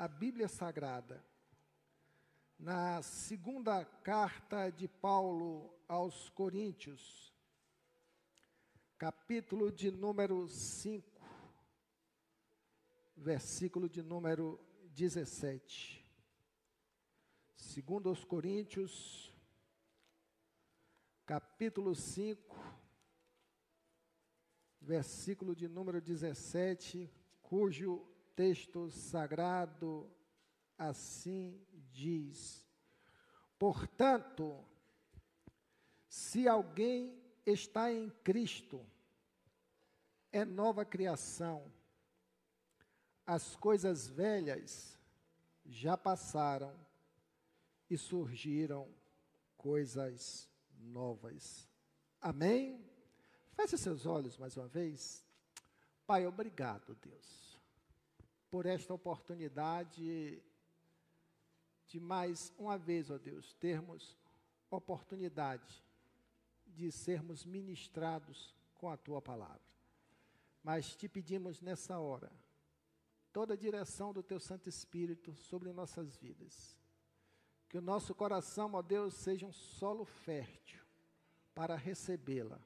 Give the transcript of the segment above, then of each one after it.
a Bíblia Sagrada, na segunda carta de Paulo aos Coríntios, capítulo de número 5, versículo de número 17. Segundo aos Coríntios, capítulo 5, versículo de número 17, cujo texto sagrado assim diz: Portanto, se alguém está em Cristo, é nova criação. As coisas velhas já passaram e surgiram coisas novas. Amém? Feche seus olhos mais uma vez. Pai, obrigado, Deus por esta oportunidade de mais uma vez, ó Deus, termos oportunidade de sermos ministrados com a tua palavra. Mas te pedimos nessa hora toda a direção do teu Santo Espírito sobre nossas vidas. Que o nosso coração, ó Deus, seja um solo fértil para recebê-la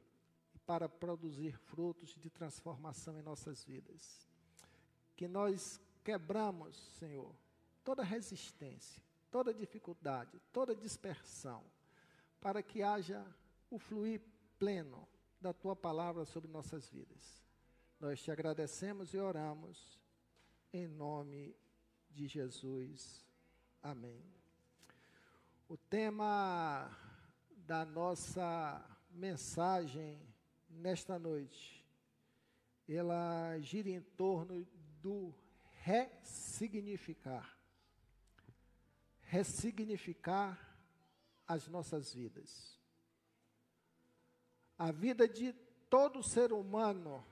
e para produzir frutos de transformação em nossas vidas que nós quebramos, Senhor, toda resistência, toda dificuldade, toda dispersão, para que haja o fluir pleno da tua palavra sobre nossas vidas. Nós te agradecemos e oramos em nome de Jesus. Amém. O tema da nossa mensagem nesta noite, ela gira em torno do ressignificar. Ressignificar as nossas vidas. A vida de todo ser humano,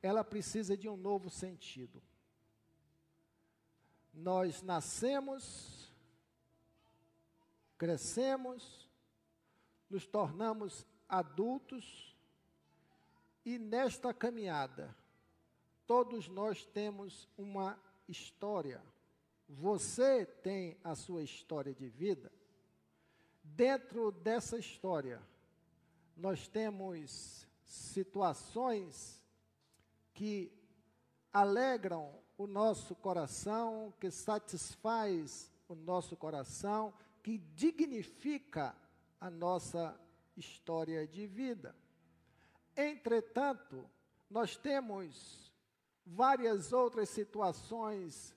ela precisa de um novo sentido. Nós nascemos, crescemos, nos tornamos adultos e nesta caminhada Todos nós temos uma história. Você tem a sua história de vida. Dentro dessa história, nós temos situações que alegram o nosso coração, que satisfaz o nosso coração, que dignifica a nossa história de vida. Entretanto, nós temos várias outras situações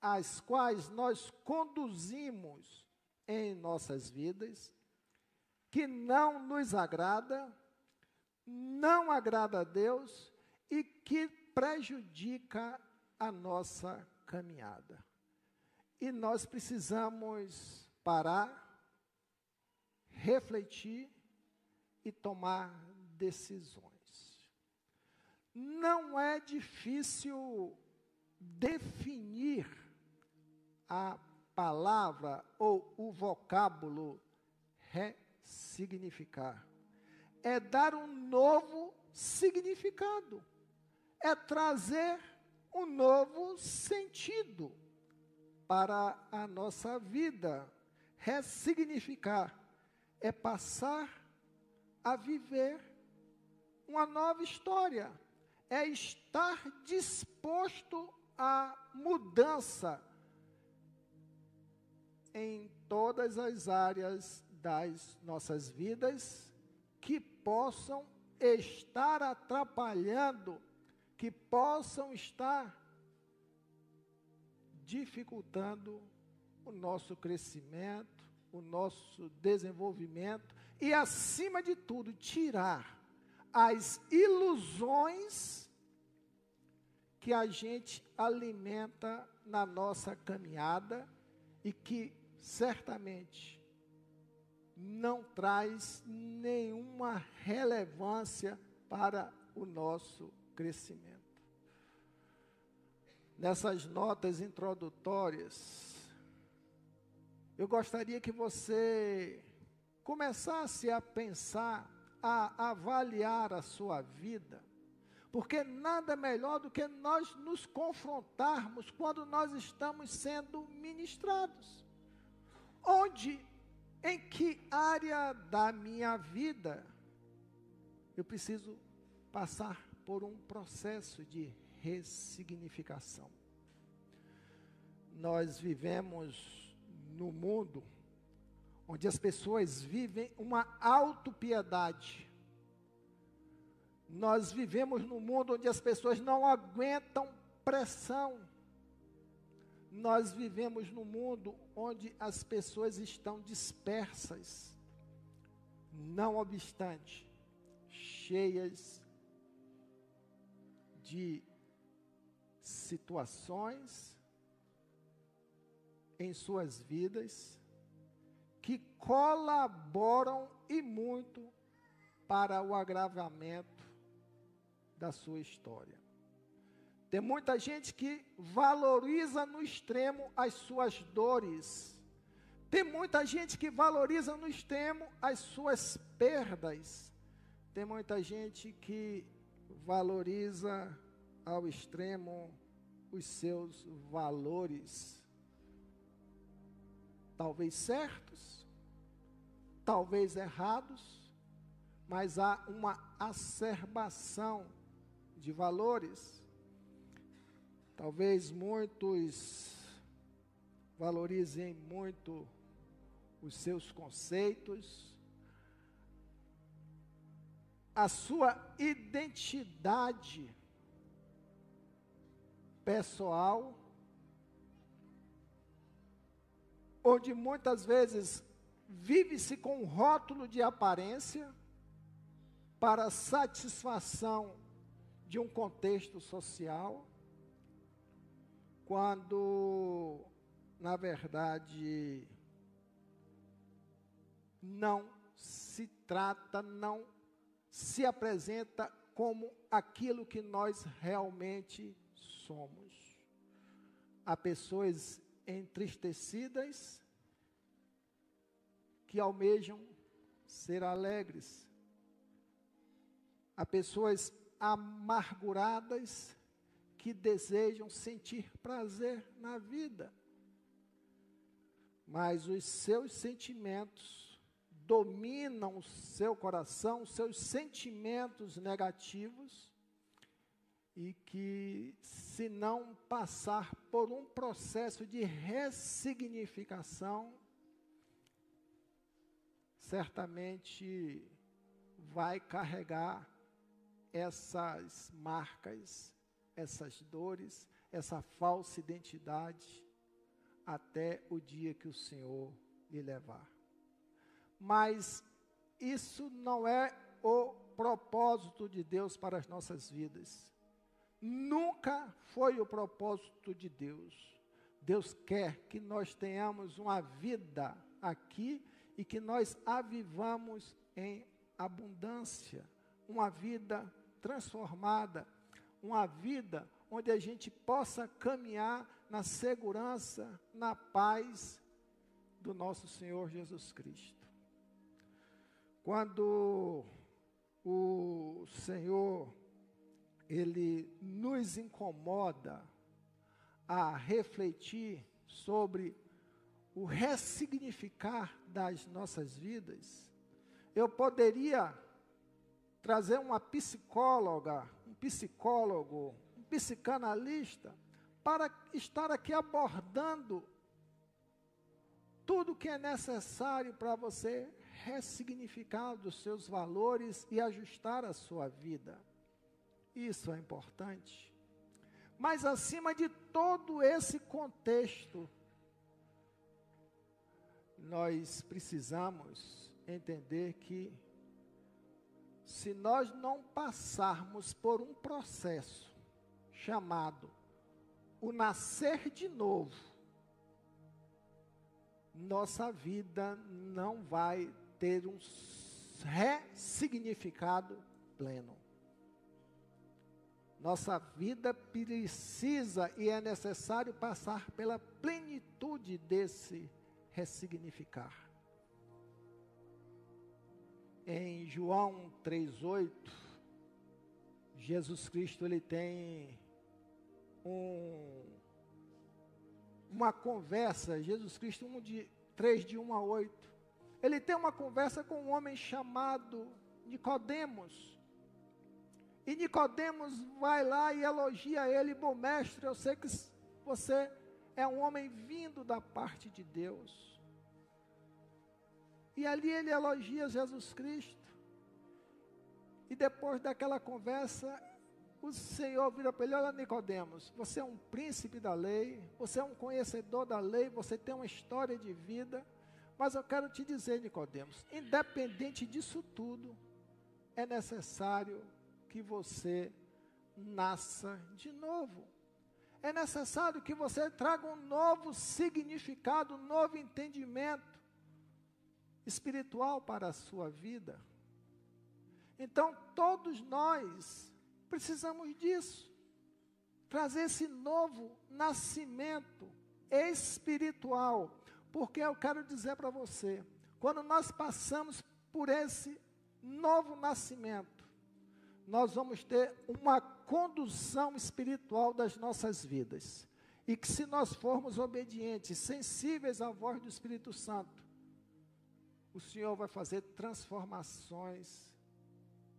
as quais nós conduzimos em nossas vidas, que não nos agrada, não agrada a Deus e que prejudica a nossa caminhada. E nós precisamos parar, refletir e tomar decisões não é difícil definir a palavra ou o vocábulo ressignificar. É dar um novo significado. É trazer um novo sentido para a nossa vida. Ressignificar é passar a viver uma nova história é estar disposto à mudança em todas as áreas das nossas vidas que possam estar atrapalhando, que possam estar dificultando o nosso crescimento, o nosso desenvolvimento e, acima de tudo, tirar as ilusões que a gente alimenta na nossa caminhada e que certamente não traz nenhuma relevância para o nosso crescimento. Nessas notas introdutórias, eu gostaria que você começasse a pensar a avaliar a sua vida, porque nada melhor do que nós nos confrontarmos quando nós estamos sendo ministrados. Onde, em que área da minha vida eu preciso passar por um processo de ressignificação. Nós vivemos no mundo onde as pessoas vivem uma autopiedade. Nós vivemos num mundo onde as pessoas não aguentam pressão. Nós vivemos num mundo onde as pessoas estão dispersas. Não obstante, cheias de situações em suas vidas que colaboram e muito para o agravamento da sua história. Tem muita gente que valoriza no extremo as suas dores. Tem muita gente que valoriza no extremo as suas perdas. Tem muita gente que valoriza ao extremo os seus valores. Talvez certos, talvez errados, mas há uma acerbação de valores. Talvez muitos valorizem muito os seus conceitos, a sua identidade pessoal, onde muitas vezes vive-se com um rótulo de aparência para satisfação de um contexto social, quando, na verdade, não se trata, não se apresenta como aquilo que nós realmente somos. Há pessoas entristecidas que almejam ser alegres. Há pessoas amarguradas que desejam sentir prazer na vida. Mas os seus sentimentos dominam o seu coração, os seus sentimentos negativos, e que, se não passar por um processo de ressignificação, certamente vai carregar essas marcas, essas dores, essa falsa identidade, até o dia que o Senhor lhe levar mas isso não é o propósito de Deus para as nossas vidas. Nunca foi o propósito de Deus. Deus quer que nós tenhamos uma vida aqui e que nós avivamos em abundância, uma vida transformada, uma vida onde a gente possa caminhar na segurança, na paz do nosso Senhor Jesus Cristo. Quando o Senhor ele nos incomoda a refletir sobre o ressignificar das nossas vidas, eu poderia trazer uma psicóloga, um psicólogo, um psicanalista, para estar aqui abordando tudo que é necessário para você ressignificar os seus valores e ajustar a sua vida. Isso é importante. Mas acima de todo esse contexto, nós precisamos entender que se nós não passarmos por um processo chamado o nascer de novo, nossa vida não vai ter um ressignificado pleno. Nossa vida precisa e é necessário passar pela plenitude desse ressignificar. Em João 3,8, Jesus Cristo ele tem um, uma conversa, Jesus Cristo 1 de, 3 de 1 a 8. Ele tem uma conversa com um homem chamado Nicodemos. E Nicodemos vai lá e elogia ele, bom mestre, eu sei que você é um homem vindo da parte de Deus. E ali ele elogia Jesus Cristo. E depois daquela conversa, o Senhor vira para ele: Olha, Nicodemos, você é um príncipe da lei, você é um conhecedor da lei, você tem uma história de vida. Mas eu quero te dizer, Nicodemos, independente disso tudo, é necessário que você nasça de novo. É necessário que você traga um novo significado, um novo entendimento espiritual para a sua vida. Então, todos nós precisamos disso. Trazer esse novo nascimento espiritual. Porque eu quero dizer para você, quando nós passamos por esse novo nascimento, nós vamos ter uma condução espiritual das nossas vidas. E que se nós formos obedientes, sensíveis à voz do Espírito Santo, o Senhor vai fazer transformações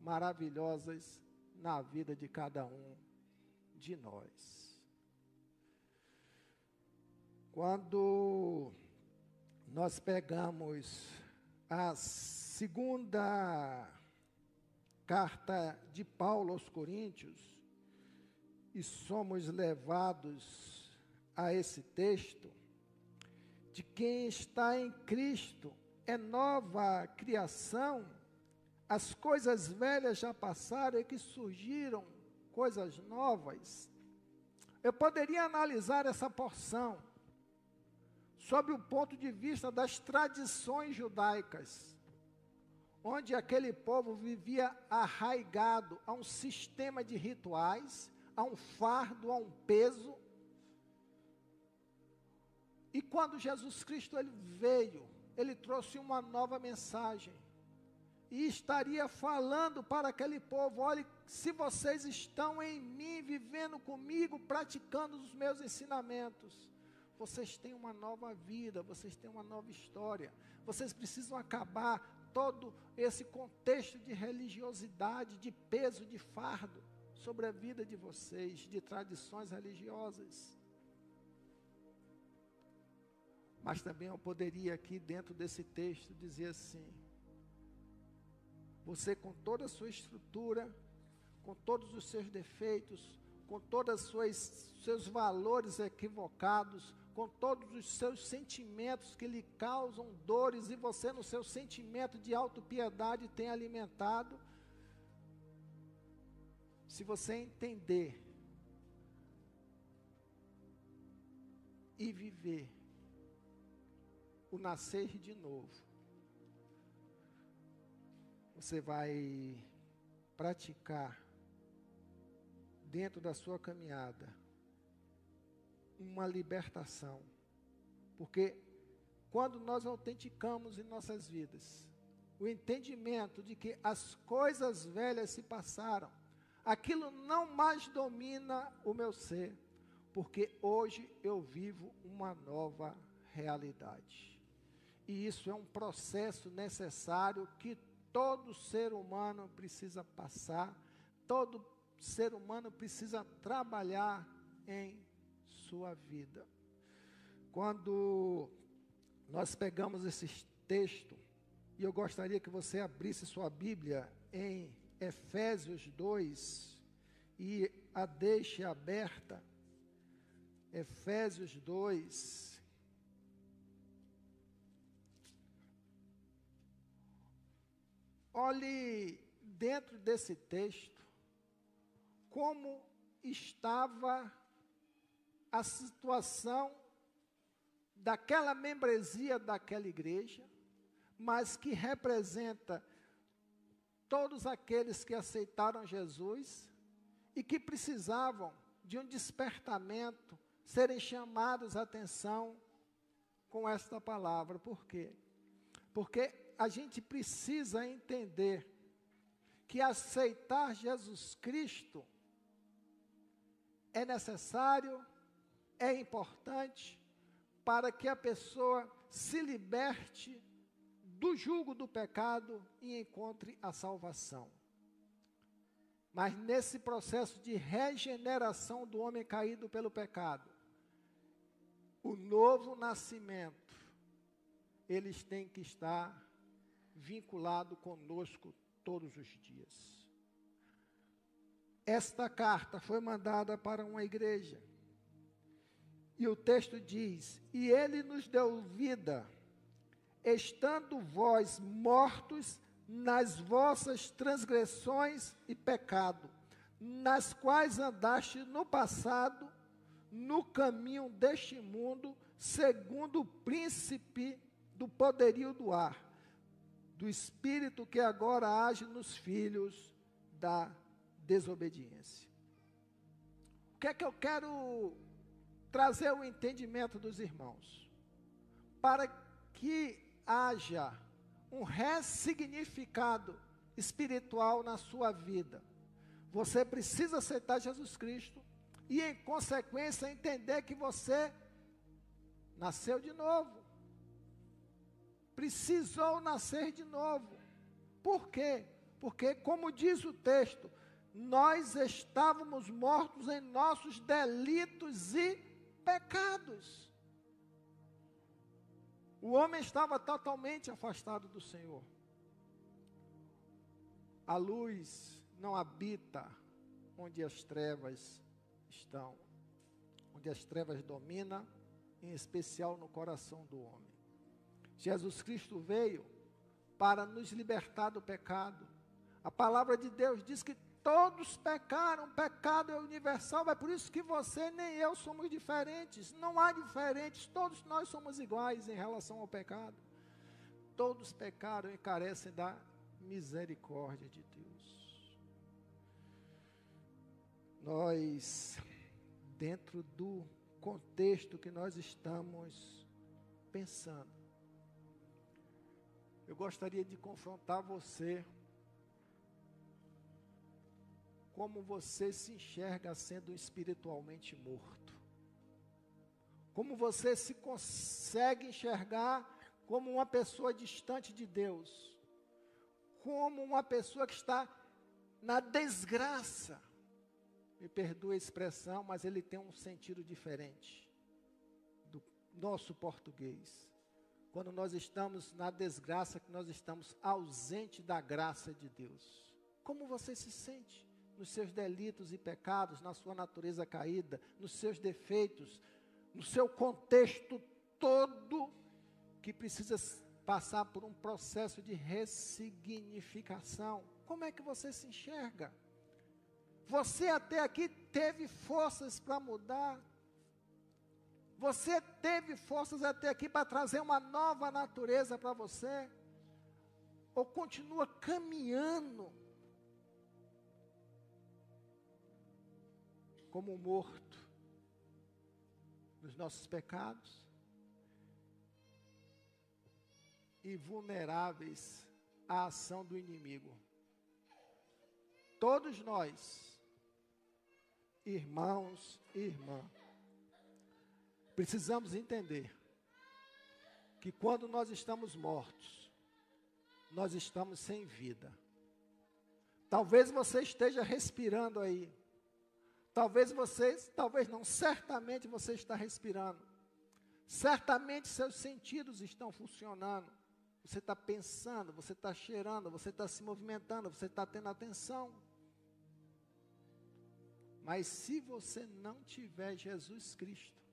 maravilhosas na vida de cada um de nós. Quando nós pegamos a segunda carta de Paulo aos Coríntios e somos levados a esse texto, de quem está em Cristo é nova criação, as coisas velhas já passaram e que surgiram coisas novas. Eu poderia analisar essa porção sob o ponto de vista das tradições judaicas, onde aquele povo vivia arraigado a um sistema de rituais, a um fardo, a um peso. E quando Jesus Cristo ele veio, ele trouxe uma nova mensagem e estaria falando para aquele povo: olhe, se vocês estão em mim, vivendo comigo, praticando os meus ensinamentos, vocês têm uma nova vida, vocês têm uma nova história. Vocês precisam acabar todo esse contexto de religiosidade, de peso, de fardo sobre a vida de vocês, de tradições religiosas. Mas também eu poderia aqui dentro desse texto dizer assim: você, com toda a sua estrutura, com todos os seus defeitos, com todos os seus valores equivocados, com todos os seus sentimentos que lhe causam dores e você, no seu sentimento de autopiedade, tem alimentado. Se você entender e viver o nascer de novo, você vai praticar dentro da sua caminhada uma libertação. Porque quando nós autenticamos em nossas vidas o entendimento de que as coisas velhas se passaram, aquilo não mais domina o meu ser, porque hoje eu vivo uma nova realidade. E isso é um processo necessário que todo ser humano precisa passar, todo ser humano precisa trabalhar em sua vida. Quando nós pegamos esse texto, e eu gostaria que você abrisse sua Bíblia em Efésios 2 e a deixe aberta. Efésios 2. Olhe dentro desse texto como estava a situação daquela membresia daquela igreja, mas que representa todos aqueles que aceitaram Jesus e que precisavam de um despertamento, serem chamados a atenção com esta palavra. Por quê? Porque a gente precisa entender que aceitar Jesus Cristo é necessário, é importante para que a pessoa se liberte do jugo do pecado e encontre a salvação. Mas nesse processo de regeneração do homem caído pelo pecado, o novo nascimento, eles têm que estar vinculado conosco todos os dias. Esta carta foi mandada para uma igreja. E o texto diz: E ele nos deu vida, estando vós mortos nas vossas transgressões e pecado, nas quais andaste no passado, no caminho deste mundo, segundo o príncipe do poderio do ar, do espírito que agora age nos filhos da desobediência. O que é que eu quero trazer o entendimento dos irmãos? Para que haja um ressignificado espiritual na sua vida, você precisa aceitar Jesus Cristo e, em consequência, entender que você nasceu de novo. Precisou nascer de novo. Por quê? Porque, como diz o texto, nós estávamos mortos em nossos delitos e pecados. O homem estava totalmente afastado do Senhor. A luz não habita onde as trevas estão, onde as trevas dominam, em especial no coração do homem. Jesus Cristo veio para nos libertar do pecado. A palavra de Deus diz que Todos pecaram, pecado é universal, é por isso que você nem eu somos diferentes. Não há diferentes, todos nós somos iguais em relação ao pecado. Todos pecaram e carecem da misericórdia de Deus. Nós, dentro do contexto que nós estamos pensando, eu gostaria de confrontar você como você se enxerga sendo espiritualmente morto. Como você se consegue enxergar como uma pessoa distante de Deus. Como uma pessoa que está na desgraça. Me perdoe a expressão, mas ele tem um sentido diferente do nosso português. Quando nós estamos na desgraça, que nós estamos ausente da graça de Deus. Como você se sente? Nos seus delitos e pecados, na sua natureza caída, nos seus defeitos, no seu contexto todo, que precisa passar por um processo de ressignificação. Como é que você se enxerga? Você até aqui teve forças para mudar. Você teve forças até aqui para trazer uma nova natureza para você? Ou continua caminhando como morto nos nossos pecados e vulneráveis à ação do inimigo. Todos nós, irmãos e irmã, precisamos entender que quando nós estamos mortos, nós estamos sem vida. Talvez você esteja respirando aí, Talvez vocês, talvez não, certamente você está respirando. Certamente seus sentidos estão funcionando. Você está pensando, você está cheirando, você está se movimentando, você está tendo atenção. Mas se você não tiver Jesus Cristo,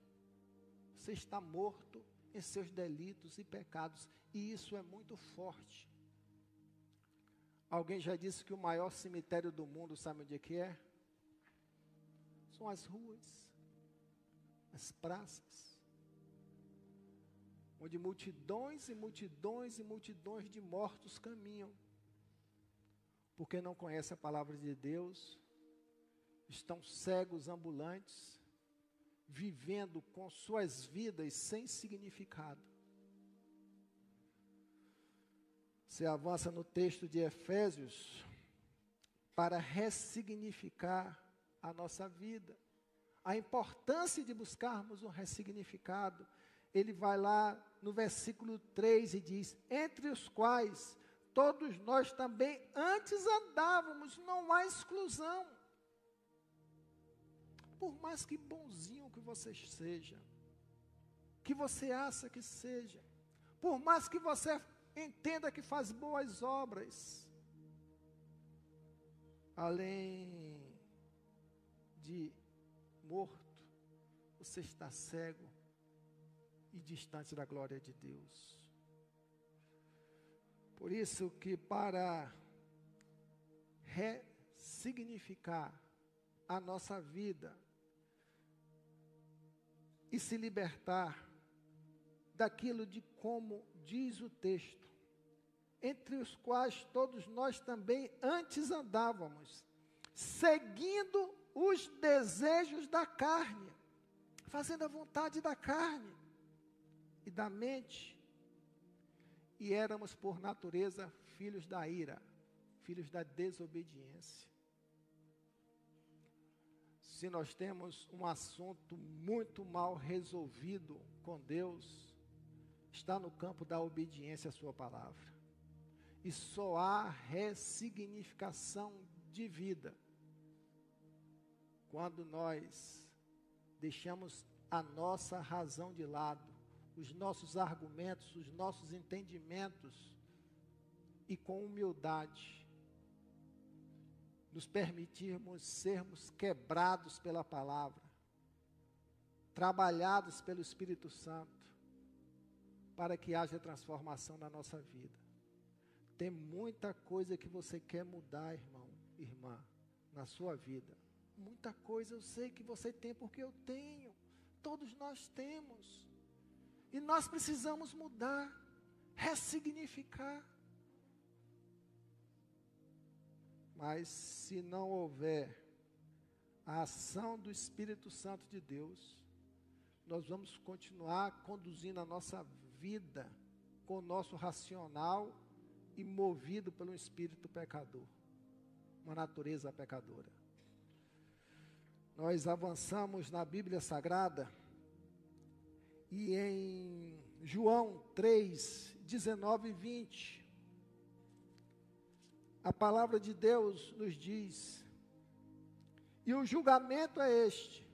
você está morto em seus delitos e pecados. E isso é muito forte. Alguém já disse que o maior cemitério do mundo, sabe onde é que é? São as ruas, as praças, onde multidões e multidões e multidões de mortos caminham, porque não conhecem a palavra de Deus, estão cegos ambulantes, vivendo com suas vidas sem significado. Você avança no texto de Efésios, para ressignificar a nossa vida. A importância de buscarmos um ressignificado. Ele vai lá no versículo 3 e diz: Entre os quais todos nós também antes andávamos, não há exclusão. Por mais que bonzinho que você seja, que você acha que seja, por mais que você entenda que faz boas obras, além de morto, você está cego e distante da glória de Deus. Por isso que para ressignificar a nossa vida e se libertar daquilo de como diz o texto, entre os quais todos nós também antes andávamos, seguindo os desejos da carne, fazendo a vontade da carne e da mente, e éramos por natureza filhos da ira, filhos da desobediência. Se nós temos um assunto muito mal resolvido com Deus, está no campo da obediência à Sua palavra. E só há ressignificação de vida quando nós deixamos a nossa razão de lado os nossos argumentos, os nossos entendimentos e com humildade nos permitirmos sermos quebrados pela palavra, trabalhados pelo Espírito Santo, para que haja transformação na nossa vida. Tem muita coisa que você quer mudar, irmão, irmã, na sua vida. Muita coisa eu sei que você tem porque eu tenho. Todos nós temos. E nós precisamos mudar, ressignificar. Mas se não houver a ação do Espírito Santo de Deus, nós vamos continuar conduzindo a nossa vida com o nosso racional e movido pelo espírito pecador, uma natureza pecadora. Nós avançamos na Bíblia Sagrada e em João 3, 19 e 20, a palavra de Deus nos diz: E o julgamento é este: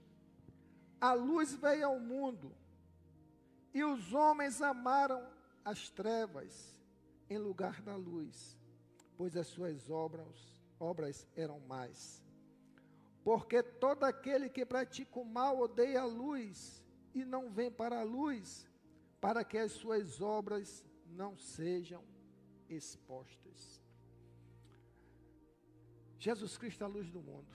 a luz veio ao mundo, e os homens amaram as trevas em lugar da luz, pois as suas obras, obras eram mais. Porque todo aquele que pratica o mal odeia a luz e não vem para a luz, para que as suas obras não sejam expostas. Jesus Cristo é a luz do mundo.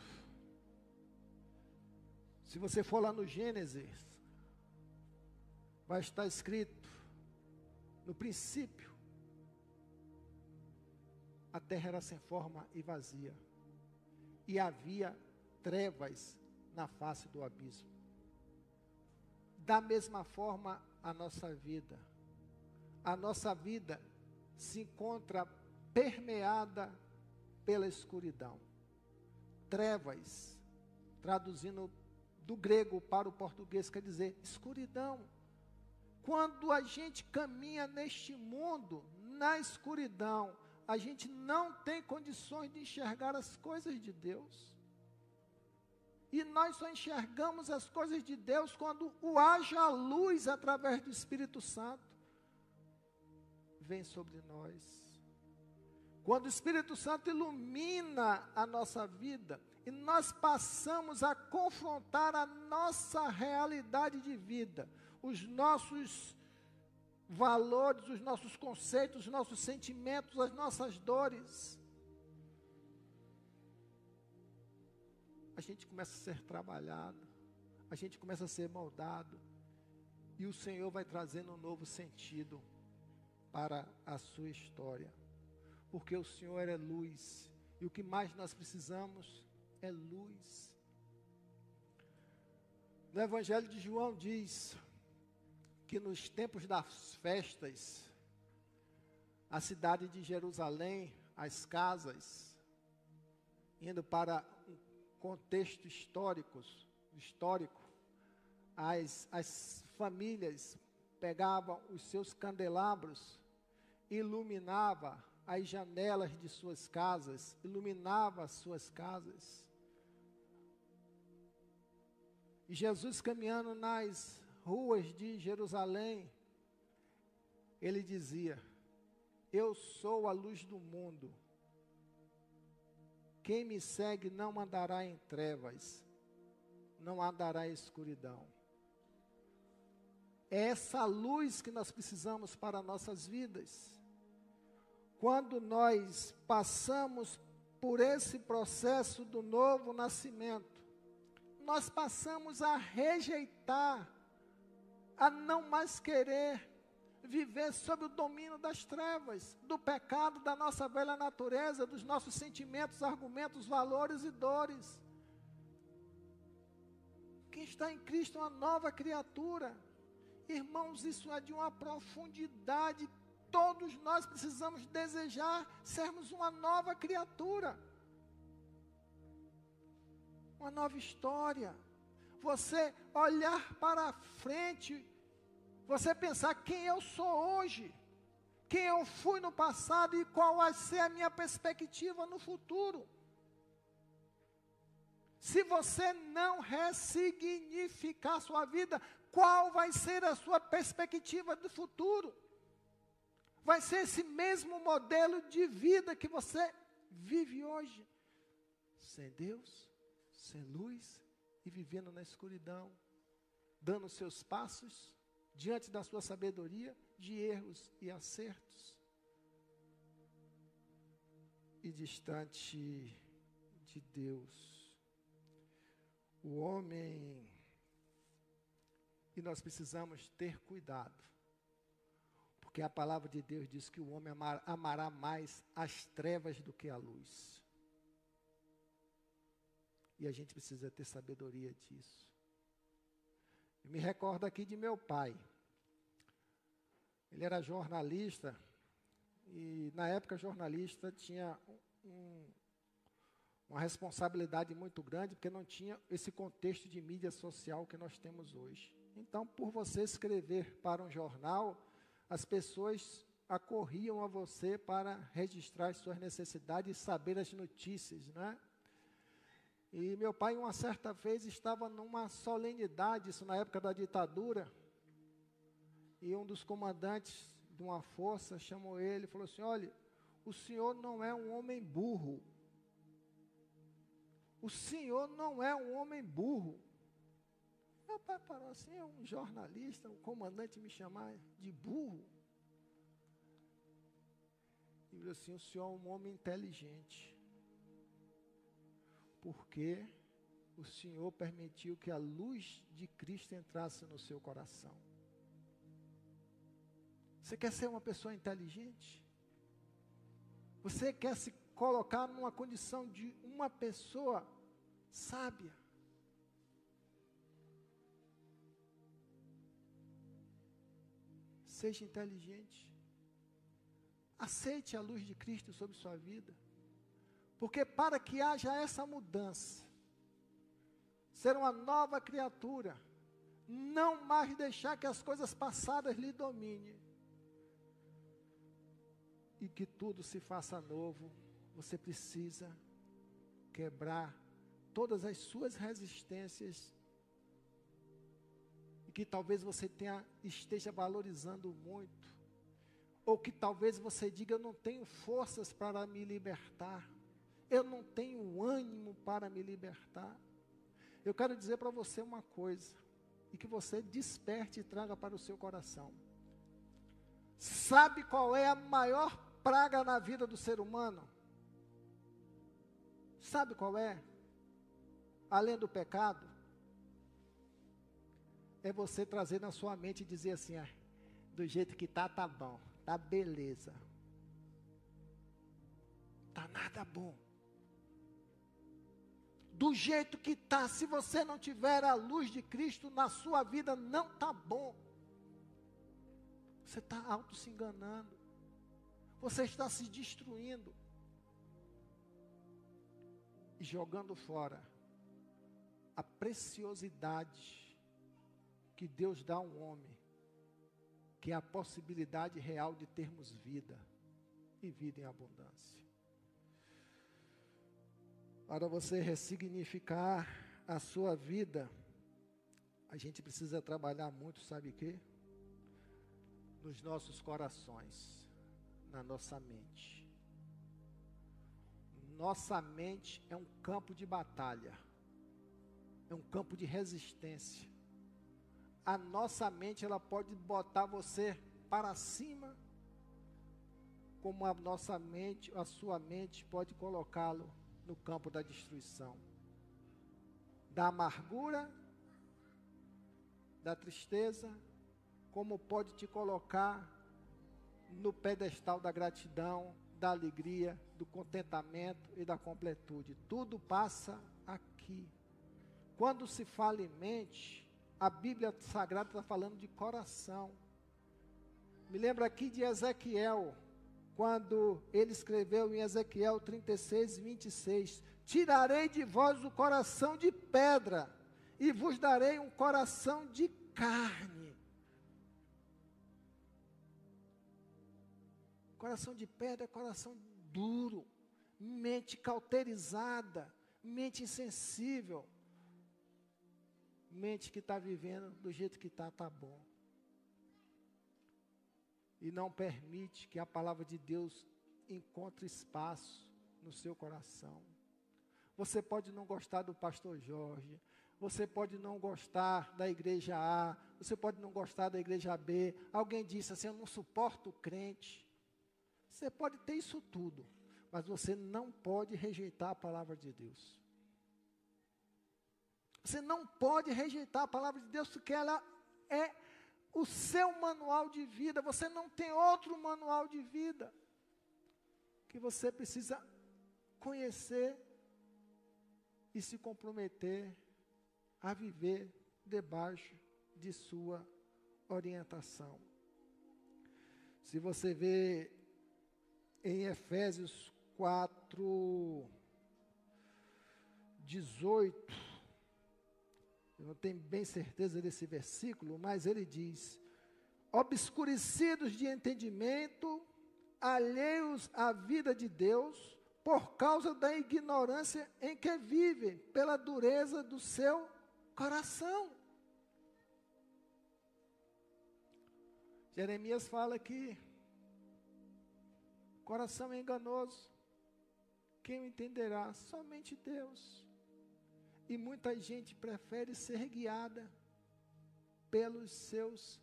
Se você for lá no Gênesis, vai estar escrito: no princípio, a terra era sem forma e vazia, e havia trevas na face do abismo. Da mesma forma, a nossa vida. A nossa vida se encontra permeada pela escuridão. Trevas, traduzindo do grego para o português, quer dizer escuridão. Quando a gente caminha neste mundo, na escuridão, a gente não tem condições de enxergar as coisas de Deus. E nós só enxergamos as coisas de Deus quando o haja luz através do Espírito Santo vem sobre nós. Quando o Espírito Santo ilumina a nossa vida e nós passamos a confrontar a nossa realidade de vida, os nossos valores, os nossos conceitos, os nossos sentimentos, as nossas dores. A gente começa a ser trabalhado, a gente começa a ser moldado, e o Senhor vai trazendo um novo sentido para a sua história, porque o Senhor é luz, e o que mais nós precisamos é luz. No Evangelho de João diz que nos tempos das festas, a cidade de Jerusalém, as casas, indo para um contexto histórico, histórico, as, as famílias pegavam os seus candelabros, iluminava as janelas de suas casas, iluminava as suas casas. E Jesus caminhando nas ruas de Jerusalém, ele dizia: Eu sou a luz do mundo. Quem me segue não andará em trevas, não andará em escuridão. É essa luz que nós precisamos para nossas vidas. Quando nós passamos por esse processo do novo nascimento, nós passamos a rejeitar, a não mais querer viver sob o domínio das trevas, do pecado, da nossa velha natureza, dos nossos sentimentos, argumentos, valores e dores. Quem está em Cristo é uma nova criatura. Irmãos, isso é de uma profundidade. Todos nós precisamos desejar sermos uma nova criatura. Uma nova história. Você olhar para frente você pensar quem eu sou hoje, quem eu fui no passado e qual vai ser a minha perspectiva no futuro. Se você não ressignificar sua vida, qual vai ser a sua perspectiva do futuro? Vai ser esse mesmo modelo de vida que você vive hoje, sem Deus, sem luz e vivendo na escuridão, dando seus passos diante da sua sabedoria, de erros e acertos. E distante de Deus. O homem. E nós precisamos ter cuidado. Porque a palavra de Deus diz que o homem amar, amará mais as trevas do que a luz. E a gente precisa ter sabedoria disso. Eu me recordo aqui de meu pai. Ele era jornalista e na época jornalista tinha um, uma responsabilidade muito grande porque não tinha esse contexto de mídia social que nós temos hoje. Então, por você escrever para um jornal, as pessoas acorriam a você para registrar as suas necessidades e saber as notícias, né? E meu pai, uma certa vez, estava numa solenidade, isso na época da ditadura, e um dos comandantes de uma força chamou ele e falou assim: Olha, o senhor não é um homem burro. O senhor não é um homem burro. Meu pai parou assim, é um jornalista, um comandante me chamar de burro. E falou assim: o senhor é um homem inteligente porque o Senhor permitiu que a luz de Cristo entrasse no seu coração. Você quer ser uma pessoa inteligente? Você quer se colocar numa condição de uma pessoa sábia? Seja inteligente. Aceite a luz de Cristo sobre sua vida. Porque para que haja essa mudança, ser uma nova criatura, não mais deixar que as coisas passadas lhe dominem, e que tudo se faça novo, você precisa quebrar todas as suas resistências e que talvez você tenha esteja valorizando muito, ou que talvez você diga eu não tenho forças para me libertar eu não tenho ânimo para me libertar. Eu quero dizer para você uma coisa, e que você desperte e traga para o seu coração. Sabe qual é a maior praga na vida do ser humano? Sabe qual é? Além do pecado, é você trazer na sua mente e dizer assim: ah, do jeito que tá, tá bom, tá beleza. Tá nada bom do jeito que está. Se você não tiver a luz de Cristo na sua vida, não está bom. Você está auto se enganando. Você está se destruindo. e jogando fora a preciosidade que Deus dá a um homem, que é a possibilidade real de termos vida e vida em abundância. Para você ressignificar a sua vida, a gente precisa trabalhar muito, sabe o quê? Nos nossos corações, na nossa mente. Nossa mente é um campo de batalha, é um campo de resistência. A nossa mente, ela pode botar você para cima, como a nossa mente, a sua mente pode colocá-lo no campo da destruição, da amargura, da tristeza, como pode te colocar no pedestal da gratidão, da alegria, do contentamento e da completude. Tudo passa aqui. Quando se fala em mente, a Bíblia Sagrada está falando de coração. Me lembra aqui de Ezequiel, quando ele escreveu em Ezequiel 36, 26: Tirarei de vós o coração de pedra, e vos darei um coração de carne. Coração de pedra é coração duro, mente cauterizada, mente insensível, mente que está vivendo do jeito que está, está bom e não permite que a palavra de Deus encontre espaço no seu coração. Você pode não gostar do pastor Jorge, você pode não gostar da igreja A, você pode não gostar da igreja B. Alguém disse assim: Eu não suporto o crente. Você pode ter isso tudo, mas você não pode rejeitar a palavra de Deus. Você não pode rejeitar a palavra de Deus, porque ela é o seu manual de vida, você não tem outro manual de vida que você precisa conhecer e se comprometer a viver debaixo de sua orientação. Se você vê em Efésios 4, 18, eu não tenho bem certeza desse versículo, mas ele diz: obscurecidos de entendimento, alheios à vida de Deus, por causa da ignorância em que vivem, pela dureza do seu coração. Jeremias fala que coração é enganoso, quem o entenderá? Somente Deus. E muita gente prefere ser guiada pelos seus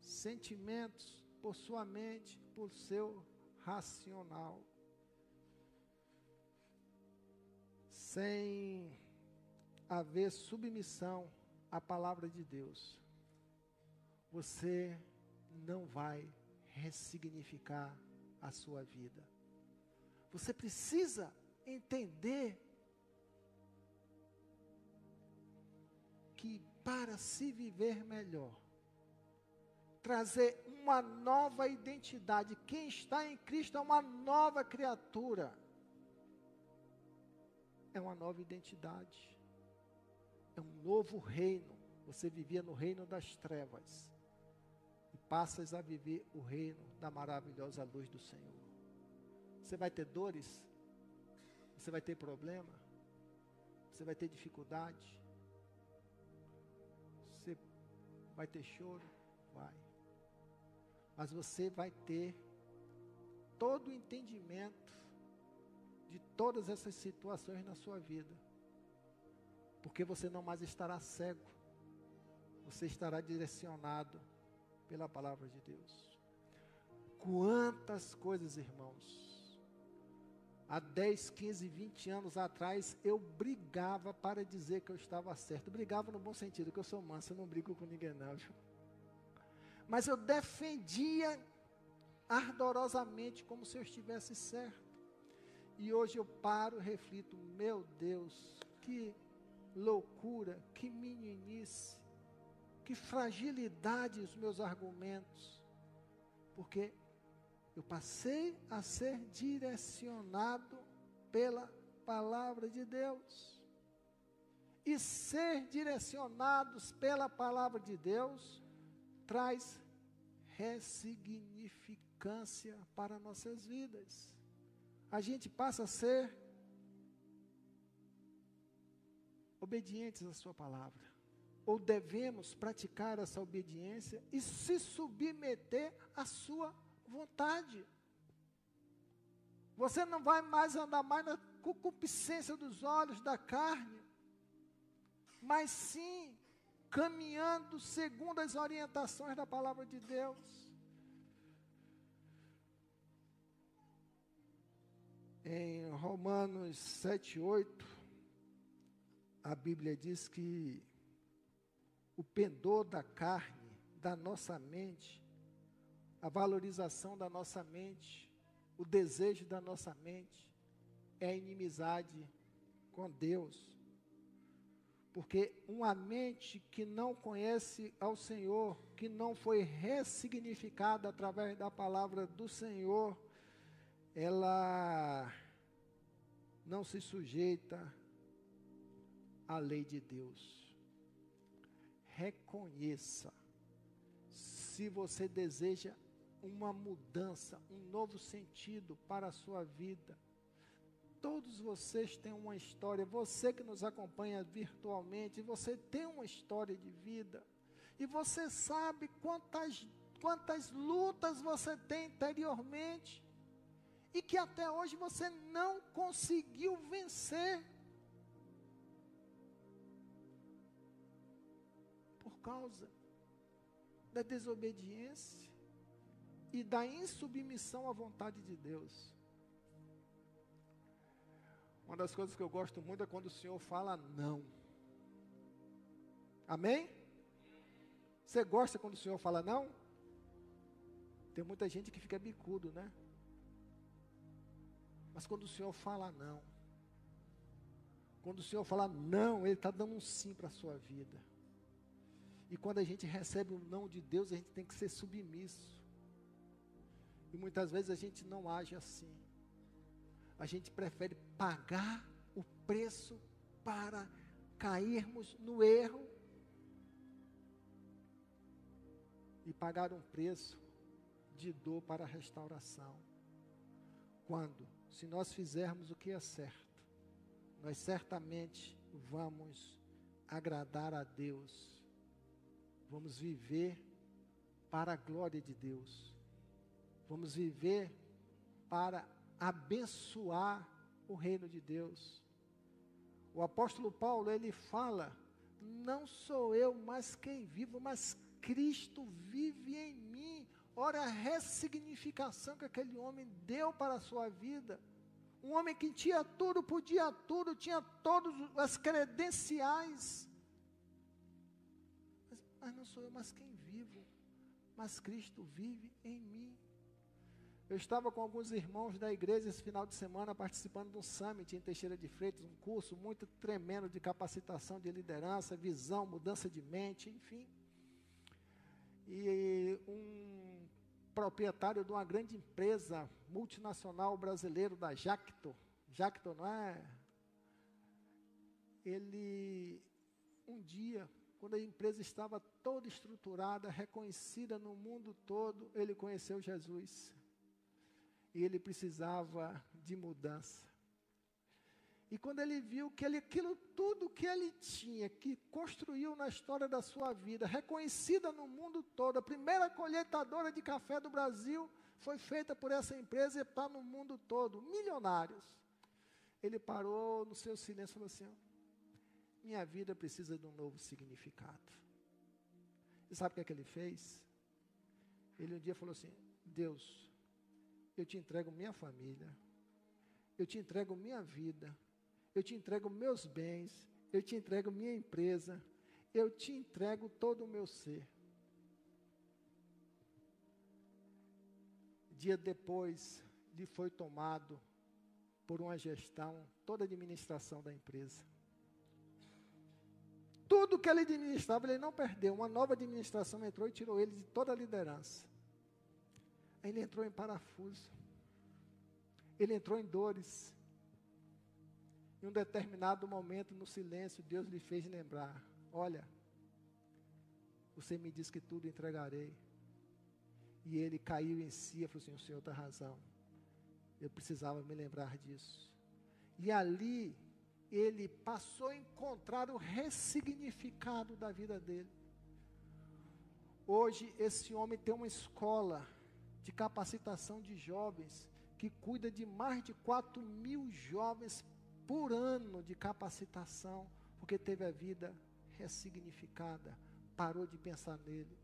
sentimentos, por sua mente, por seu racional. Sem haver submissão à palavra de Deus, você não vai ressignificar a sua vida. Você precisa entender para se viver melhor, trazer uma nova identidade. Quem está em Cristo é uma nova criatura. É uma nova identidade. É um novo reino. Você vivia no reino das trevas. E passas a viver o reino da maravilhosa luz do Senhor. Você vai ter dores. Você vai ter problema. Você vai ter dificuldade. Vai ter choro? Vai. Mas você vai ter todo o entendimento de todas essas situações na sua vida. Porque você não mais estará cego. Você estará direcionado pela palavra de Deus. Quantas coisas, irmãos, há 10, 15, 20 anos atrás, eu brigava para dizer que eu estava certo. Brigava no bom sentido, que eu sou manso, eu não brigo com ninguém não. Mas eu defendia ardorosamente como se eu estivesse certo. E hoje eu paro e reflito, meu Deus, que loucura, que meninice, que fragilidade os meus argumentos. Porque eu passei a ser direcionado pela palavra de Deus. E ser direcionados pela palavra de Deus traz ressignificância para nossas vidas. A gente passa a ser obedientes à Sua palavra. Ou devemos praticar essa obediência e se submeter à Sua vontade. Você não vai mais andar mais na concupiscência dos olhos, da carne, mas sim caminhando segundo as orientações da palavra de Deus. Em Romanos 7, 8, a Bíblia diz que o pendor da carne, da nossa mente, a valorização da nossa mente, o desejo da nossa mente é a inimizade com Deus. Porque uma mente que não conhece ao Senhor, que não foi ressignificada através da palavra do Senhor, ela não se sujeita à lei de Deus. Reconheça. Se você deseja uma mudança, um novo sentido para a sua vida. Todos vocês têm uma história, você que nos acompanha virtualmente, você tem uma história de vida. E você sabe quantas, quantas lutas você tem interiormente. E que até hoje você não conseguiu vencer. Por causa da desobediência e da insubmissão à vontade de Deus. Uma das coisas que eu gosto muito é quando o Senhor fala não. Amém? Você gosta quando o Senhor fala não? Tem muita gente que fica bicudo, né? Mas quando o Senhor fala não, quando o Senhor fala não, Ele está dando um sim para a sua vida. E quando a gente recebe o não de Deus, a gente tem que ser submisso. E muitas vezes a gente não age assim. A gente prefere pagar o preço para cairmos no erro e pagar um preço de dor para a restauração. Quando, se nós fizermos o que é certo, nós certamente vamos agradar a Deus, vamos viver para a glória de Deus. Vamos viver para abençoar o reino de Deus. O apóstolo Paulo, ele fala: Não sou eu mais quem vivo, mas Cristo vive em mim. Ora, a ressignificação que aquele homem deu para a sua vida. Um homem que tinha tudo, podia tudo, tinha todas as credenciais. Mas, mas não sou eu mais quem vivo, mas Cristo vive em mim. Eu estava com alguns irmãos da igreja esse final de semana participando de um summit em Teixeira de Freitas, um curso muito tremendo de capacitação de liderança, visão, mudança de mente, enfim. E um proprietário de uma grande empresa multinacional brasileiro da Jacto, Jacto não é? Ele, um dia, quando a empresa estava toda estruturada, reconhecida no mundo todo, ele conheceu Jesus e ele precisava de mudança. E quando ele viu que ele, aquilo tudo que ele tinha, que construiu na história da sua vida, reconhecida no mundo todo, a primeira colheitadora de café do Brasil foi feita por essa empresa e está no mundo todo, milionários. Ele parou no seu silêncio e falou assim: Minha vida precisa de um novo significado. E sabe o que, é que ele fez? Ele um dia falou assim: Deus, eu te entrego minha família, eu te entrego minha vida, eu te entrego meus bens, eu te entrego minha empresa, eu te entrego todo o meu ser. Dia depois, lhe foi tomado por uma gestão, toda a administração da empresa. Tudo que ele administrava, ele não perdeu. Uma nova administração entrou e tirou ele de toda a liderança. Ele entrou em parafuso. Ele entrou em dores. Em um determinado momento, no silêncio, Deus lhe fez lembrar: Olha, você me disse que tudo entregarei. E ele caiu em si e falou assim: O Senhor tem razão. Eu precisava me lembrar disso. E ali ele passou a encontrar o ressignificado da vida dele. Hoje, esse homem tem uma escola de capacitação de jovens que cuida de mais de 4 mil jovens por ano de capacitação, porque teve a vida ressignificada, parou de pensar nele.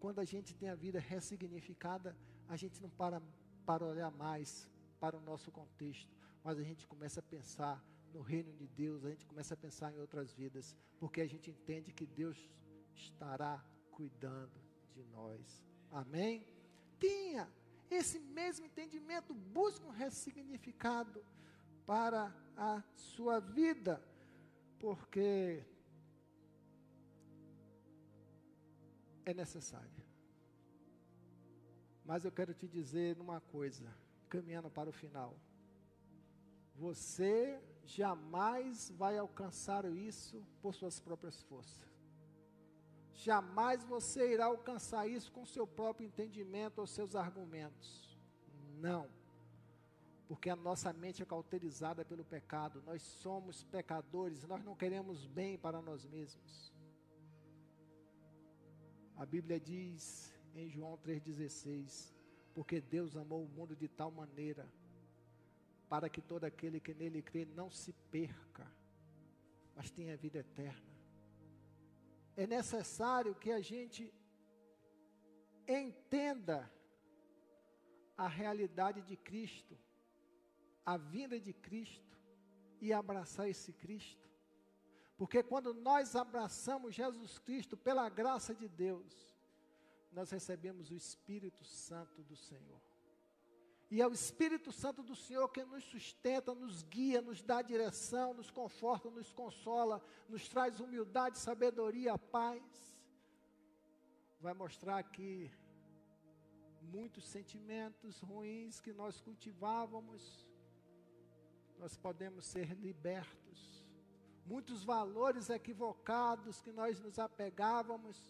Quando a gente tem a vida ressignificada, a gente não para para olhar mais para o nosso contexto, mas a gente começa a pensar no reino de Deus, a gente começa a pensar em outras vidas, porque a gente entende que Deus estará cuidando de nós. Amém? Tinha esse mesmo entendimento, busca um ressignificado para a sua vida, porque é necessário. Mas eu quero te dizer uma coisa, caminhando para o final. Você jamais vai alcançar isso por suas próprias forças. Jamais você irá alcançar isso com seu próprio entendimento ou seus argumentos. Não. Porque a nossa mente é cauterizada pelo pecado. Nós somos pecadores, nós não queremos bem para nós mesmos. A Bíblia diz em João 3,16: Porque Deus amou o mundo de tal maneira para que todo aquele que nele crê não se perca, mas tenha vida eterna. É necessário que a gente entenda a realidade de Cristo, a vinda de Cristo e abraçar esse Cristo. Porque quando nós abraçamos Jesus Cristo pela graça de Deus, nós recebemos o Espírito Santo do Senhor. E é o Espírito Santo do Senhor que nos sustenta, nos guia, nos dá direção, nos conforta, nos consola, nos traz humildade, sabedoria, paz. Vai mostrar que muitos sentimentos ruins que nós cultivávamos, nós podemos ser libertos. Muitos valores equivocados que nós nos apegávamos,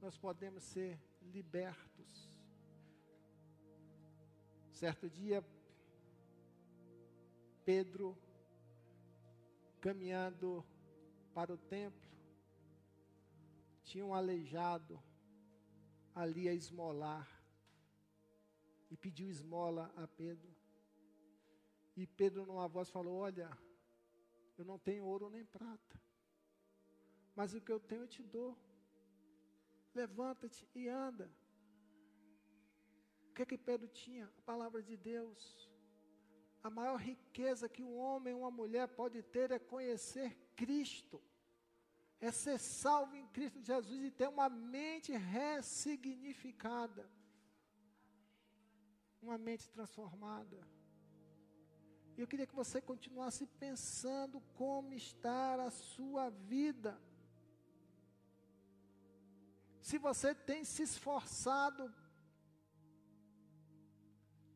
nós podemos ser libertos. Certo dia, Pedro, caminhando para o templo, tinha um aleijado ali a esmolar e pediu esmola a Pedro. E Pedro, numa voz, falou: Olha, eu não tenho ouro nem prata, mas o que eu tenho eu te dou. Levanta-te e anda que que Pedro tinha? A palavra de Deus. A maior riqueza que um homem ou uma mulher pode ter é conhecer Cristo. É ser salvo em Cristo Jesus e ter uma mente ressignificada. Uma mente transformada. E eu queria que você continuasse pensando como está a sua vida. Se você tem se esforçado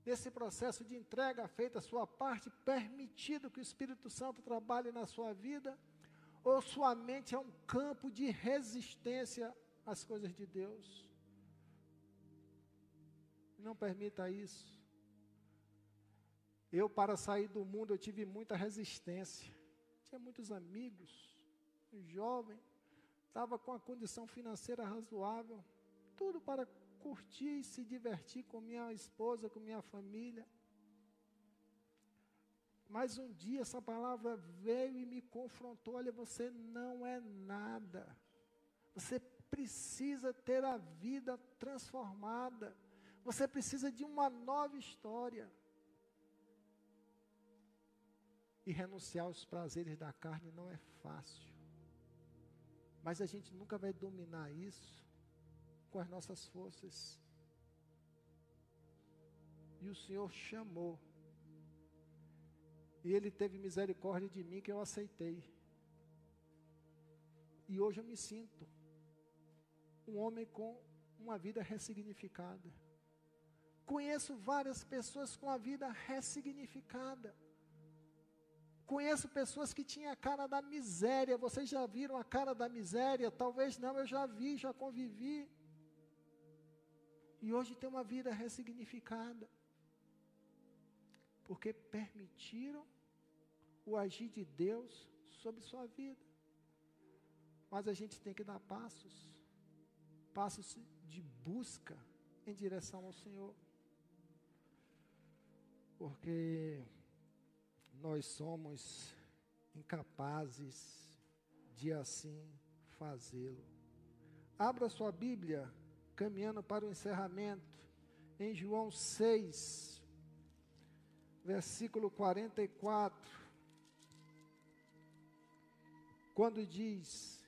nesse processo de entrega feita a sua parte, permitido que o Espírito Santo trabalhe na sua vida, ou sua mente é um campo de resistência às coisas de Deus? Não permita isso. Eu, para sair do mundo, eu tive muita resistência. Tinha muitos amigos, jovem, estava com a condição financeira razoável, tudo para curtir e se divertir com minha esposa, com minha família. Mas um dia essa palavra veio e me confrontou: olha, você não é nada. Você precisa ter a vida transformada. Você precisa de uma nova história. E renunciar aos prazeres da carne não é fácil. Mas a gente nunca vai dominar isso com as nossas forças. E o Senhor chamou. E Ele teve misericórdia de mim que eu aceitei. E hoje eu me sinto um homem com uma vida ressignificada. Conheço várias pessoas com a vida ressignificada. conheço pessoas que tinham a cara da miséria. Vocês já viram a cara da miséria? Talvez não, eu já vi, já convivi. E hoje tem uma vida ressignificada. Porque permitiram o agir de Deus sobre sua vida. Mas a gente tem que dar passos, passos de busca em direção ao Senhor. Porque nós somos incapazes de assim fazê-lo. Abra sua Bíblia, caminhando para o encerramento, em João 6, versículo 44, quando diz: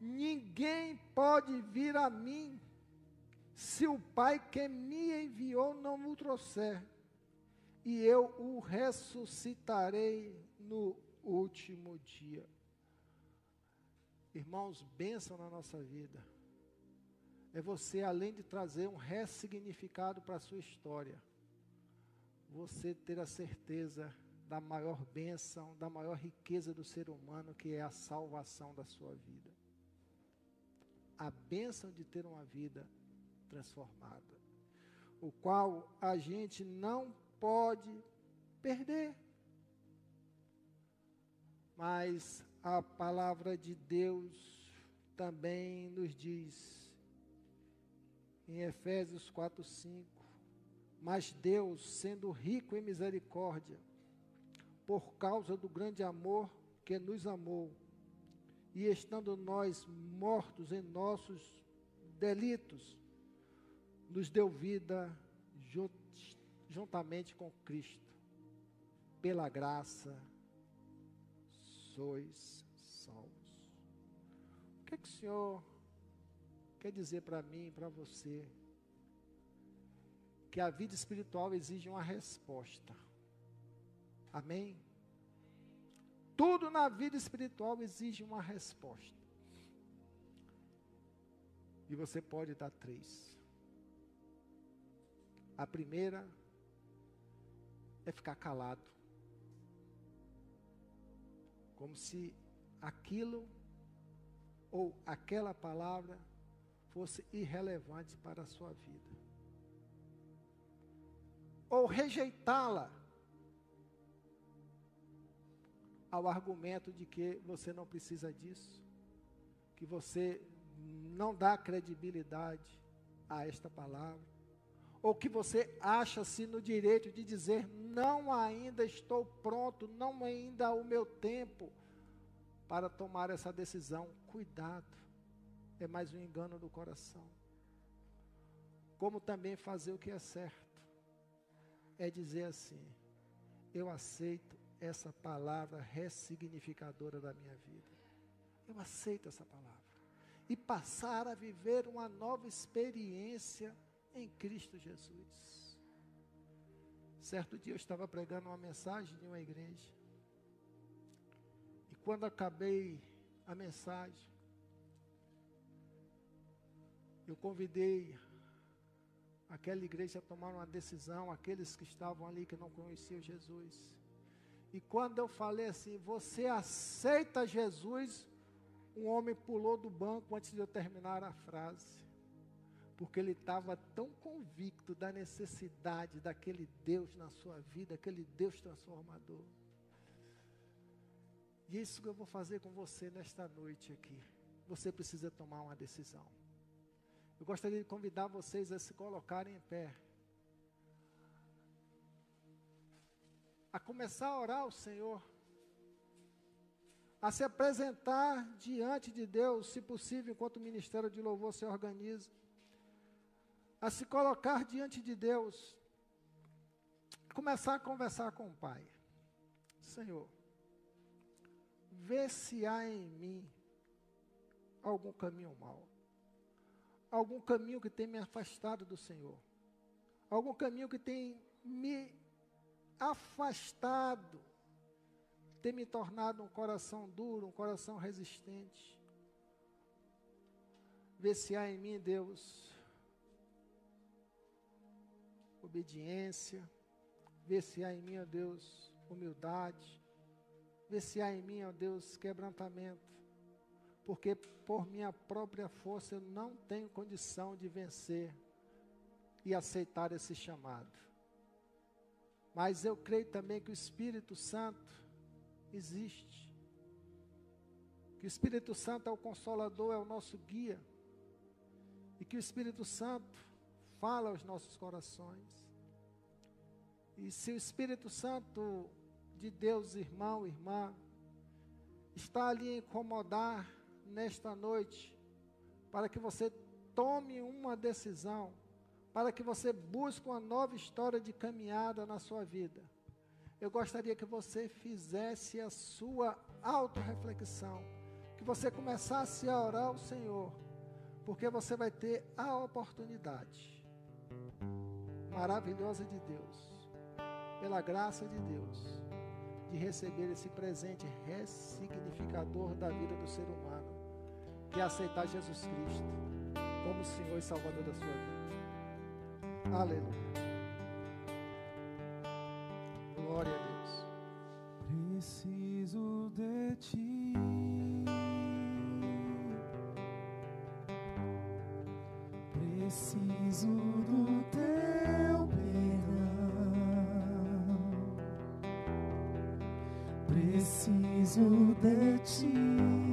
Ninguém pode vir a mim se o Pai que me enviou não o trouxer e eu o ressuscitarei no último dia. Irmãos, bênção na nossa vida. É você, além de trazer um ressignificado para a sua história, você ter a certeza da maior bênção, da maior riqueza do ser humano, que é a salvação da sua vida. A bênção de ter uma vida transformada, o qual a gente não pode perder. Mas a palavra de Deus também nos diz, em Efésios 4, 5, mas Deus, sendo rico em misericórdia, por causa do grande amor que nos amou, e estando nós mortos em nossos delitos, nos deu vida juntamente com Cristo. Pela graça sois salvos. O que, é que o Senhor quer dizer para mim e para você? Que a vida espiritual exige uma resposta. Amém? Tudo na vida espiritual exige uma resposta. E você pode dar três. A primeira é ficar calado. Como se aquilo ou aquela palavra fosse irrelevante para a sua vida. Ou rejeitá-la ao argumento de que você não precisa disso, que você não dá credibilidade a esta palavra ou que você acha-se no direito de dizer: não ainda estou pronto, não ainda o meu tempo para tomar essa decisão. Cuidado, é mais um engano do coração. Como também fazer o que é certo, é dizer assim: eu aceito essa palavra ressignificadora da minha vida. Eu aceito essa palavra. E passar a viver uma nova experiência em Cristo Jesus. Certo dia eu estava pregando uma mensagem de uma igreja. E quando acabei a mensagem, eu convidei aquela igreja a tomar uma decisão, aqueles que estavam ali que não conheciam Jesus. E quando eu falei assim, você aceita Jesus? Um homem pulou do banco antes de eu terminar a frase porque ele estava tão convicto da necessidade daquele Deus na sua vida, aquele Deus transformador. E é isso que eu vou fazer com você nesta noite aqui. Você precisa tomar uma decisão. Eu gostaria de convidar vocês a se colocarem em pé. A começar a orar ao Senhor. A se apresentar diante de Deus, se possível, enquanto o ministério de louvor se organiza a se colocar diante de Deus, começar a conversar com o Pai. Senhor, vê se há em mim algum caminho mau, algum caminho que tem me afastado do Senhor, algum caminho que tem me afastado, tem me tornado um coração duro, um coração resistente. Vê se há em mim, Deus, obediência, ver se há em mim, ó Deus, humildade, Vê se há em mim, ó Deus, quebrantamento. Porque por minha própria força eu não tenho condição de vencer e aceitar esse chamado. Mas eu creio também que o Espírito Santo existe. Que o Espírito Santo é o consolador, é o nosso guia. E que o Espírito Santo fala aos nossos corações. E se o Espírito Santo de Deus, irmão, irmã, está ali a incomodar nesta noite, para que você tome uma decisão, para que você busque uma nova história de caminhada na sua vida. Eu gostaria que você fizesse a sua autorreflexão, que você começasse a orar ao Senhor, porque você vai ter a oportunidade maravilhosa de Deus, pela graça de Deus, de receber esse presente ressignificador da vida do ser humano, que é aceitar Jesus Cristo como Senhor e Salvador da sua vida. Aleluia. Glória a Deus. Preciso de ti. Preciso Preciso de ti.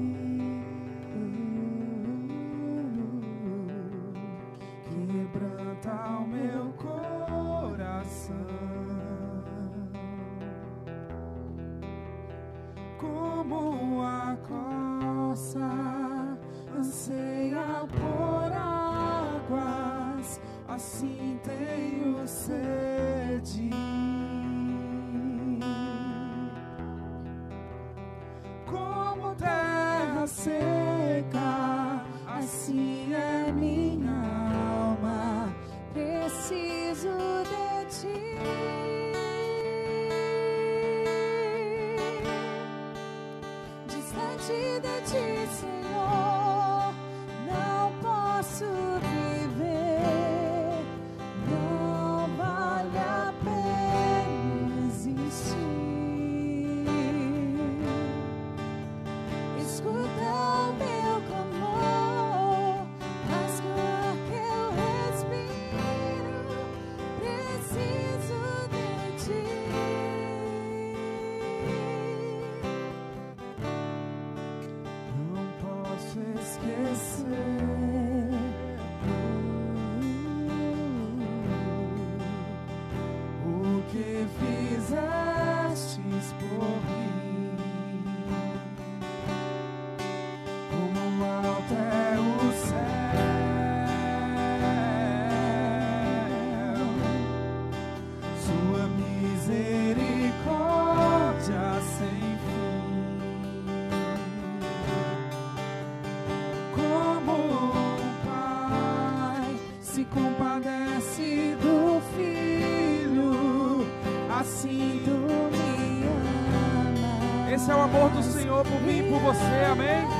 Amor do Senhor por mim e por você, amém?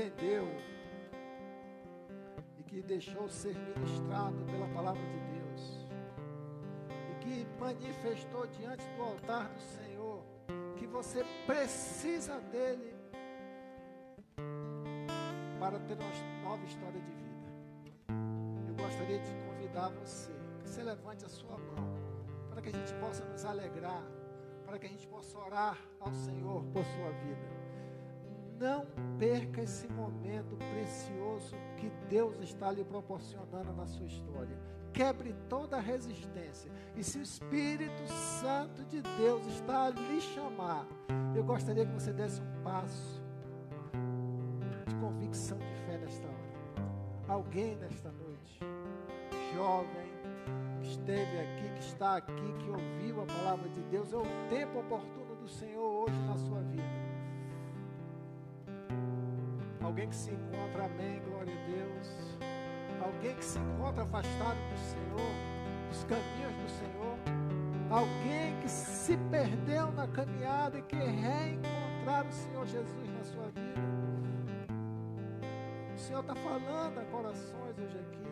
Entendeu e que deixou ser ministrado pela palavra de Deus e que manifestou diante do altar do Senhor que você precisa dele para ter uma nova história de vida. Eu gostaria de convidar você que você levante a sua mão para que a gente possa nos alegrar, para que a gente possa orar ao Senhor por sua vida. Não perca esse momento precioso que Deus está lhe proporcionando na sua história. Quebre toda resistência. E se o Espírito Santo de Deus está a lhe chamar, eu gostaria que você desse um passo de convicção de fé nesta hora. Alguém nesta noite, jovem, que esteve aqui, que está aqui, que ouviu a palavra de Deus, é o tempo oportuno do Senhor Alguém que se encontra, amém, glória a Deus. Alguém que se encontra afastado do Senhor, dos caminhos do Senhor. Alguém que se perdeu na caminhada e quer reencontrar o Senhor Jesus na sua vida. O Senhor está falando a corações hoje aqui.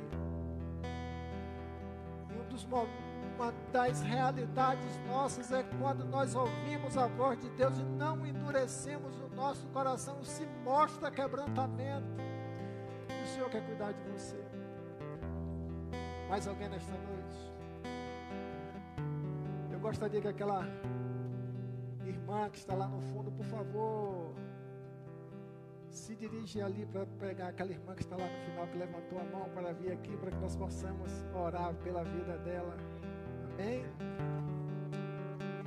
E um dos momentos uma das realidades nossas é quando nós ouvimos a voz de Deus e não endurecemos o nosso coração, se mostra quebrantamento. E o Senhor quer cuidar de você. Mais alguém nesta noite? Eu gostaria que aquela irmã que está lá no fundo, por favor, se dirige ali para pegar aquela irmã que está lá no final, que levantou a mão para vir aqui, para que nós possamos orar pela vida dela. Amém?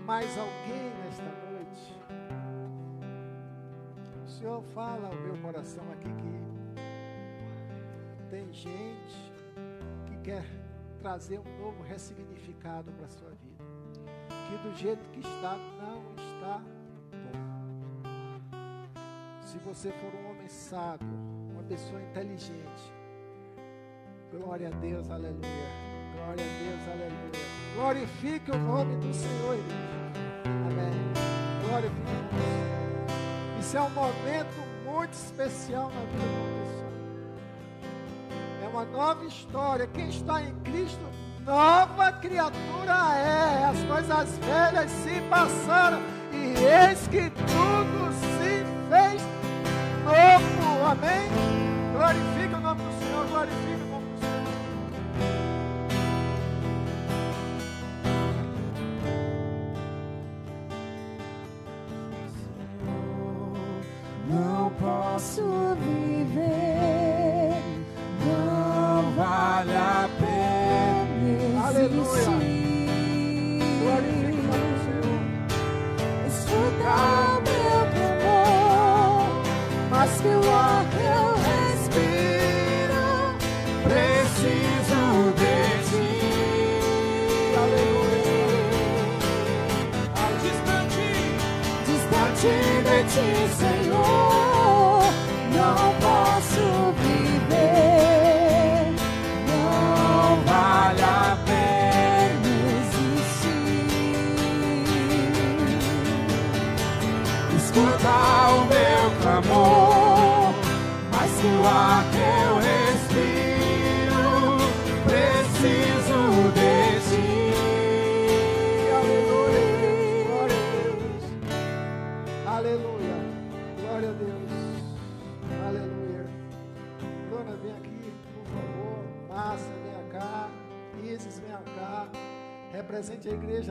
Mais alguém nesta noite? O Senhor fala ao meu coração aqui que tem gente que quer trazer um novo ressignificado para a sua vida. Que do jeito que está, não está bom. Se você for um homem sábio, uma pessoa inteligente, glória a Deus, aleluia. Glória a Deus, aleluia. Glorifique o nome do Senhor, igreja. Amém. Glorifique o nome do Senhor. Isso é um momento muito especial na vida de uma pessoa. É uma nova história. Quem está em Cristo, nova criatura é. As coisas velhas se passaram e eis que tudo se fez novo. Amém? Glorifique o nome do Senhor, glorifique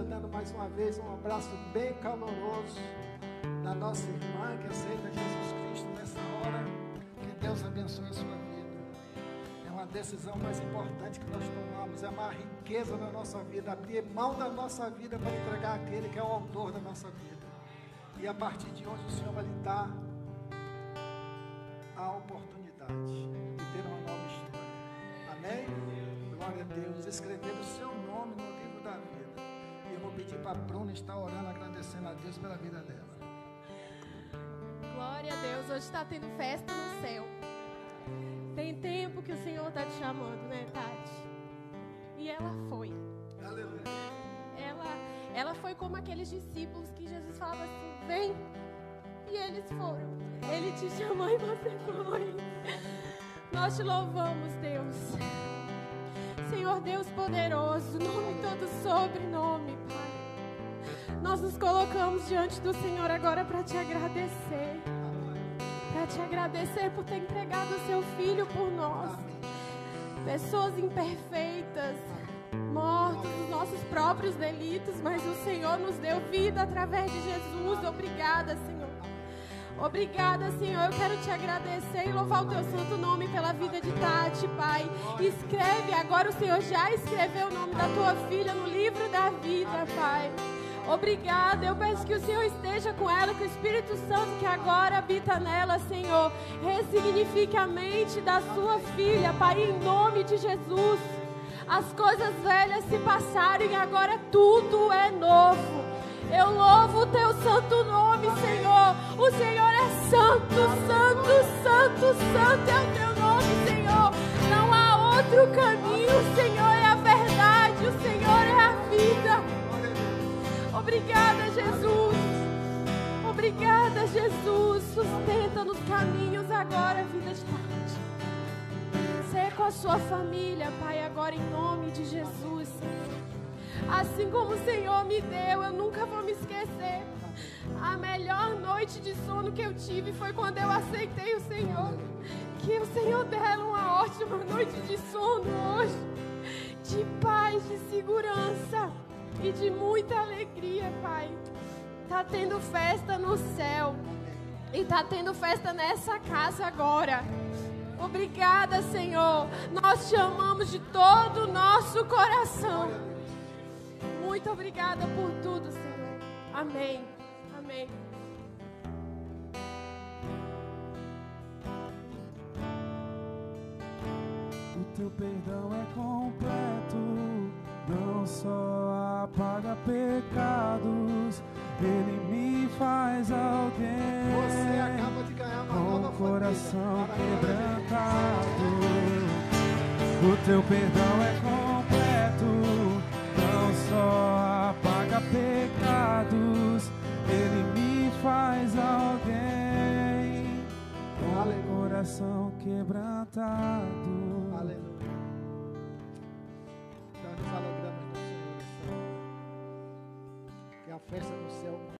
igreja, dando mais uma vez um abraço bem caloroso da nossa irmã que aceita Jesus Cristo nessa hora. Que Deus abençoe a sua vida. É uma decisão mais importante que nós tomamos, é uma riqueza na nossa vida, abrir mão da nossa vida para entregar aquele que é o autor da nossa vida. E a partir de hoje o Senhor vai lhe dar a oportunidade de ter uma nova história. Amém? Glória a Deus. Escrever o seu nome no pedir para a Bruna estar orando, agradecendo a Deus pela vida dela. Glória a Deus, hoje está tendo festa no céu. Tem tempo que o Senhor está te chamando, né, Tati? E ela foi. Aleluia. Ela, ela foi como aqueles discípulos que Jesus falava assim: vem. E eles foram. Ele te chamou e você foi. Nós te louvamos, Deus. Senhor Deus poderoso, nome todo sobrenome, Pai. Nós nos colocamos diante do Senhor agora para te agradecer. Para te agradecer por ter entregado o seu filho por nós. Pessoas imperfeitas, mortos nos nossos próprios delitos, mas o Senhor nos deu vida através de Jesus. Obrigada, Senhor. Obrigada, Senhor. Eu quero te agradecer e louvar o teu santo nome pela vida de Tati, Pai. Escreve, agora o Senhor já escreveu o nome da tua filha no livro da vida, Pai. Obrigada, eu peço que o Senhor esteja com ela, que o Espírito Santo que agora habita nela, Senhor, ressignifique a mente da sua filha, Pai, em nome de Jesus. As coisas velhas se passaram e agora tudo é novo. Eu louvo o teu santo nome, Senhor. O Senhor é santo, santo, santo, santo é o teu nome, Senhor. Não há outro caminho, Senhor é Obrigada, Jesus. Obrigada, Jesus. Sustenta nos caminhos agora, vida de tarde. Ser com a sua família, Pai, agora em nome de Jesus. Assim como o Senhor me deu, eu nunca vou me esquecer. A melhor noite de sono que eu tive foi quando eu aceitei o Senhor. Que o Senhor dela uma ótima noite de sono hoje. De paz, de segurança e de muita alegria, Pai. Tá tendo festa no céu. E tá tendo festa nessa casa agora. Obrigada, Senhor. Nós te amamos de todo o nosso coração. Muito obrigada por tudo, Senhor. Amém. Amém. O teu perdão é completo, não só apaga pecados, ele me faz alguém. Você acaba de ganhar uma com nova coração quebrantado. O teu perdão é completo, não só apaga pecados, ele me faz alguém com o coração quebrantado. Aleluia. Nos alegramos no Senhor. Que a festa no céu